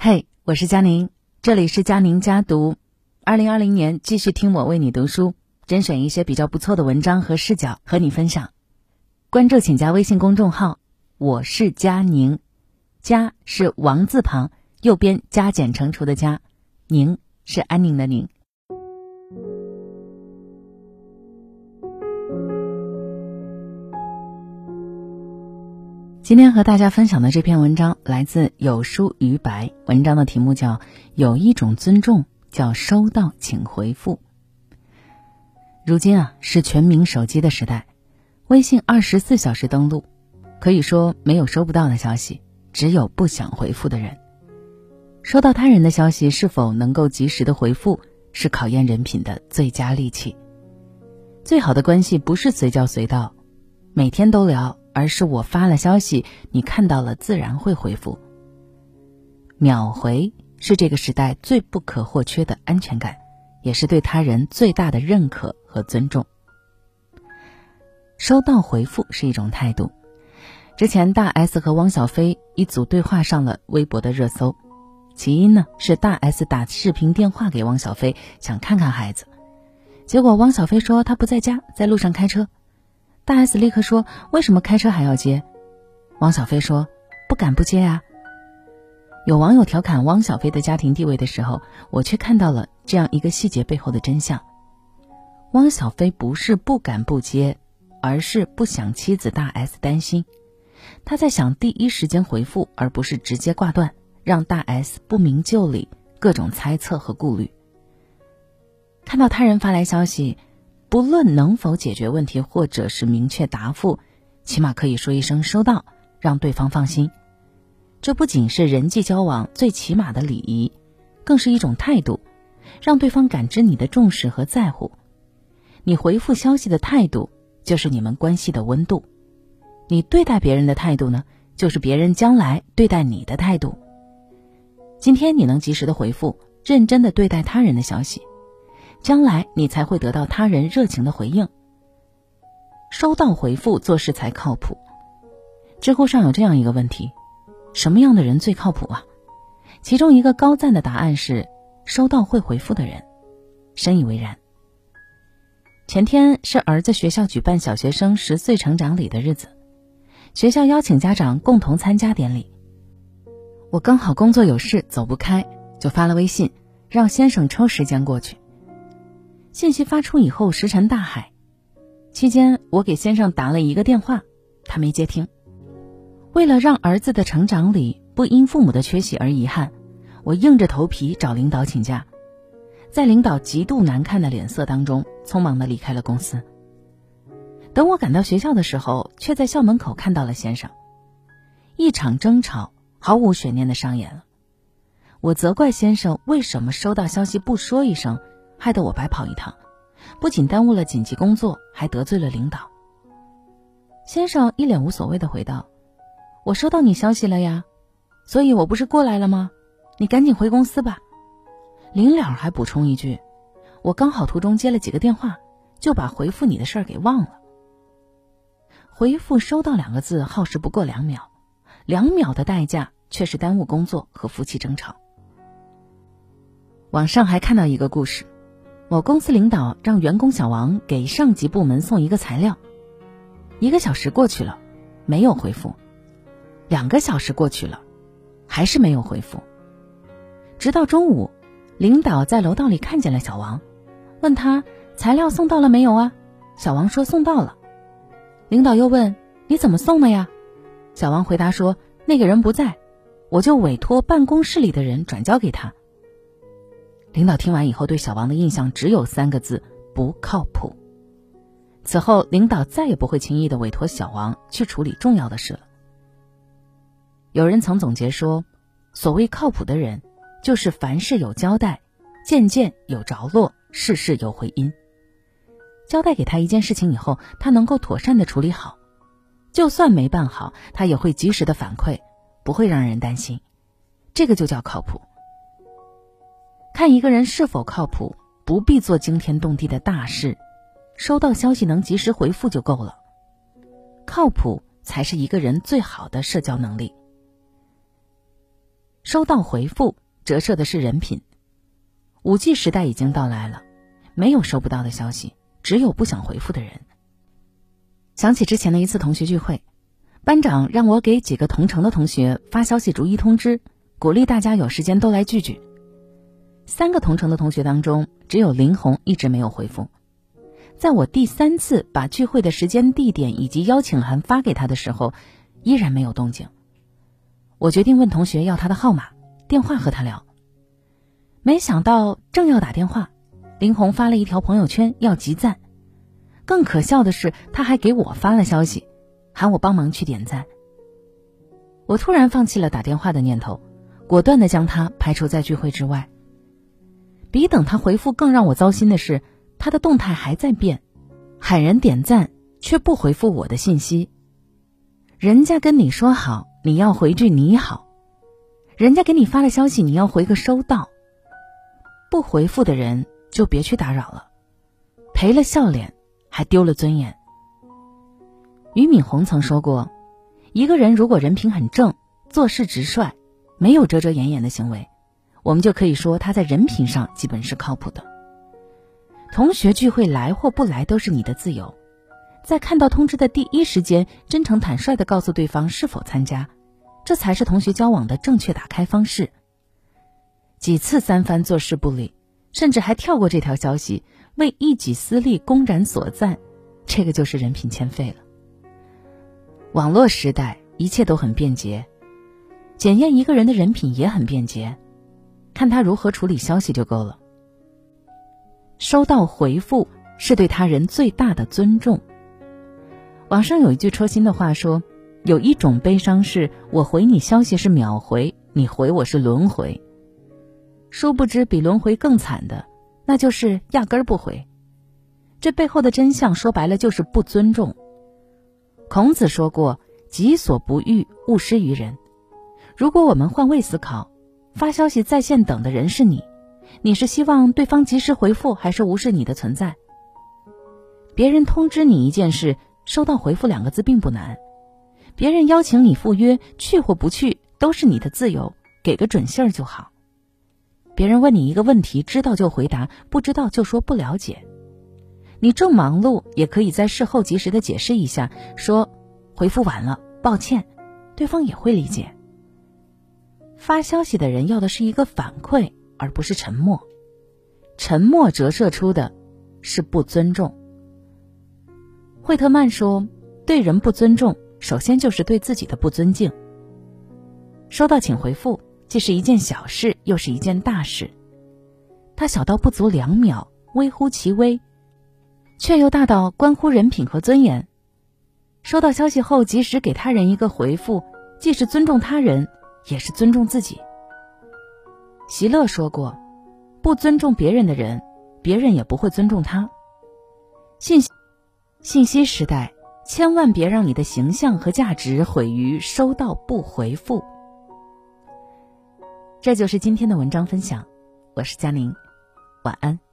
嘿，我是佳宁，这里是佳宁家读。二零二零年继续听我为你读书，甄选一些比较不错的文章和视角和你分享。关注请加微信公众号，我是佳宁，佳是王字旁，右边加减乘除的加，宁是安宁的宁。今天和大家分享的这篇文章来自有书于白，文章的题目叫《有一种尊重叫收到请回复》。如今啊是全民手机的时代，微信二十四小时登录，可以说没有收不到的消息，只有不想回复的人。收到他人的消息是否能够及时的回复，是考验人品的最佳利器。最好的关系不是随叫随到，每天都聊。而是我发了消息，你看到了自然会回复。秒回是这个时代最不可或缺的安全感，也是对他人最大的认可和尊重。收到回复是一种态度。之前大 S 和汪小菲一组对话上了微博的热搜，起因呢是大 S 打视频电话给汪小菲，想看看孩子，结果汪小菲说他不在家，在路上开车。大 S 立刻说：“为什么开车还要接？”汪小菲说：“不敢不接啊。”有网友调侃汪小菲的家庭地位的时候，我却看到了这样一个细节背后的真相：汪小菲不是不敢不接，而是不想妻子大 S 担心，他在想第一时间回复，而不是直接挂断，让大 S 不明就里，各种猜测和顾虑。看到他人发来消息。不论能否解决问题，或者是明确答复，起码可以说一声收到，让对方放心。这不仅是人际交往最起码的礼仪，更是一种态度，让对方感知你的重视和在乎。你回复消息的态度，就是你们关系的温度；你对待别人的态度呢，就是别人将来对待你的态度。今天你能及时的回复，认真的对待他人的消息。将来你才会得到他人热情的回应。收到回复做事才靠谱。知乎上有这样一个问题：什么样的人最靠谱啊？其中一个高赞的答案是：收到会回复的人。深以为然。前天是儿子学校举办小学生十岁成长礼的日子，学校邀请家长共同参加典礼。我刚好工作有事走不开，就发了微信，让先生抽时间过去。信息发出以后，石沉大海。期间，我给先生打了一个电话，他没接听。为了让儿子的成长礼不因父母的缺席而遗憾，我硬着头皮找领导请假，在领导极度难看的脸色当中，匆忙的离开了公司。等我赶到学校的时候，却在校门口看到了先生。一场争吵毫无悬念的上演了。我责怪先生为什么收到消息不说一声。害得我白跑一趟，不仅耽误了紧急工作，还得罪了领导。先生一脸无所谓的回道：“我收到你消息了呀，所以我不是过来了吗？你赶紧回公司吧。”临了还补充一句：“我刚好途中接了几个电话，就把回复你的事儿给忘了。”回复“收到”两个字耗时不过两秒，两秒的代价却是耽误工作和夫妻争吵。网上还看到一个故事。某公司领导让员工小王给上级部门送一个材料，一个小时过去了，没有回复；两个小时过去了，还是没有回复。直到中午，领导在楼道里看见了小王，问他材料送到了没有啊？小王说送到了。领导又问你怎么送的呀？小王回答说那个人不在，我就委托办公室里的人转交给他。领导听完以后，对小王的印象只有三个字：不靠谱。此后，领导再也不会轻易的委托小王去处理重要的事了。有人曾总结说，所谓靠谱的人，就是凡事有交代，件件有着落，事事有回音。交代给他一件事情以后，他能够妥善的处理好，就算没办好，他也会及时的反馈，不会让人担心。这个就叫靠谱。看一个人是否靠谱，不必做惊天动地的大事，收到消息能及时回复就够了。靠谱才是一个人最好的社交能力。收到回复折射的是人品。五 G 时代已经到来了，没有收不到的消息，只有不想回复的人。想起之前的一次同学聚会，班长让我给几个同城的同学发消息逐一通知，鼓励大家有时间都来聚聚。三个同城的同学当中，只有林红一直没有回复。在我第三次把聚会的时间、地点以及邀请函发给他的时候，依然没有动静。我决定问同学要他的号码、电话和他聊。没想到正要打电话，林红发了一条朋友圈要集赞。更可笑的是，他还给我发了消息，喊我帮忙去点赞。我突然放弃了打电话的念头，果断的将他排除在聚会之外。比等他回复更让我糟心的是，他的动态还在变，喊人点赞却不回复我的信息。人家跟你说好，你要回句你好；人家给你发了消息，你要回个收到。不回复的人就别去打扰了，赔了笑脸。还丢了尊严。俞敏洪曾说过，一个人如果人品很正，做事直率，没有遮遮掩掩的行为，我们就可以说他在人品上基本是靠谱的。同学聚会来或不来都是你的自由，在看到通知的第一时间，真诚坦率的告诉对方是否参加，这才是同学交往的正确打开方式。几次三番坐视不理，甚至还跳过这条消息。为一己私利公然所赞，这个就是人品欠费了。网络时代一切都很便捷，检验一个人的人品也很便捷，看他如何处理消息就够了。收到回复是对他人最大的尊重。网上有一句戳心的话说：“有一种悲伤是我回你消息是秒回，你回我是轮回。”殊不知比轮回更惨的。那就是压根儿不回，这背后的真相说白了就是不尊重。孔子说过：“己所不欲，勿施于人。”如果我们换位思考，发消息在线等的人是你，你是希望对方及时回复，还是无视你的存在？别人通知你一件事，收到回复两个字并不难；别人邀请你赴约，去或不去都是你的自由，给个准信儿就好。别人问你一个问题，知道就回答，不知道就说不了解。你正忙碌，也可以在事后及时的解释一下，说回复晚了，抱歉，对方也会理解。发消息的人要的是一个反馈，而不是沉默。沉默折射出的是不尊重。惠特曼说：“对人不尊重，首先就是对自己的不尊敬。”收到，请回复。既是一件小事，又是一件大事。它小到不足两秒，微乎其微，却又大到关乎人品和尊严。收到消息后，及时给他人一个回复，既是尊重他人，也是尊重自己。席勒说过：“不尊重别人的人，别人也不会尊重他。”信息信息时代，千万别让你的形象和价值毁于收到不回复。这就是今天的文章分享，我是佳宁，晚安。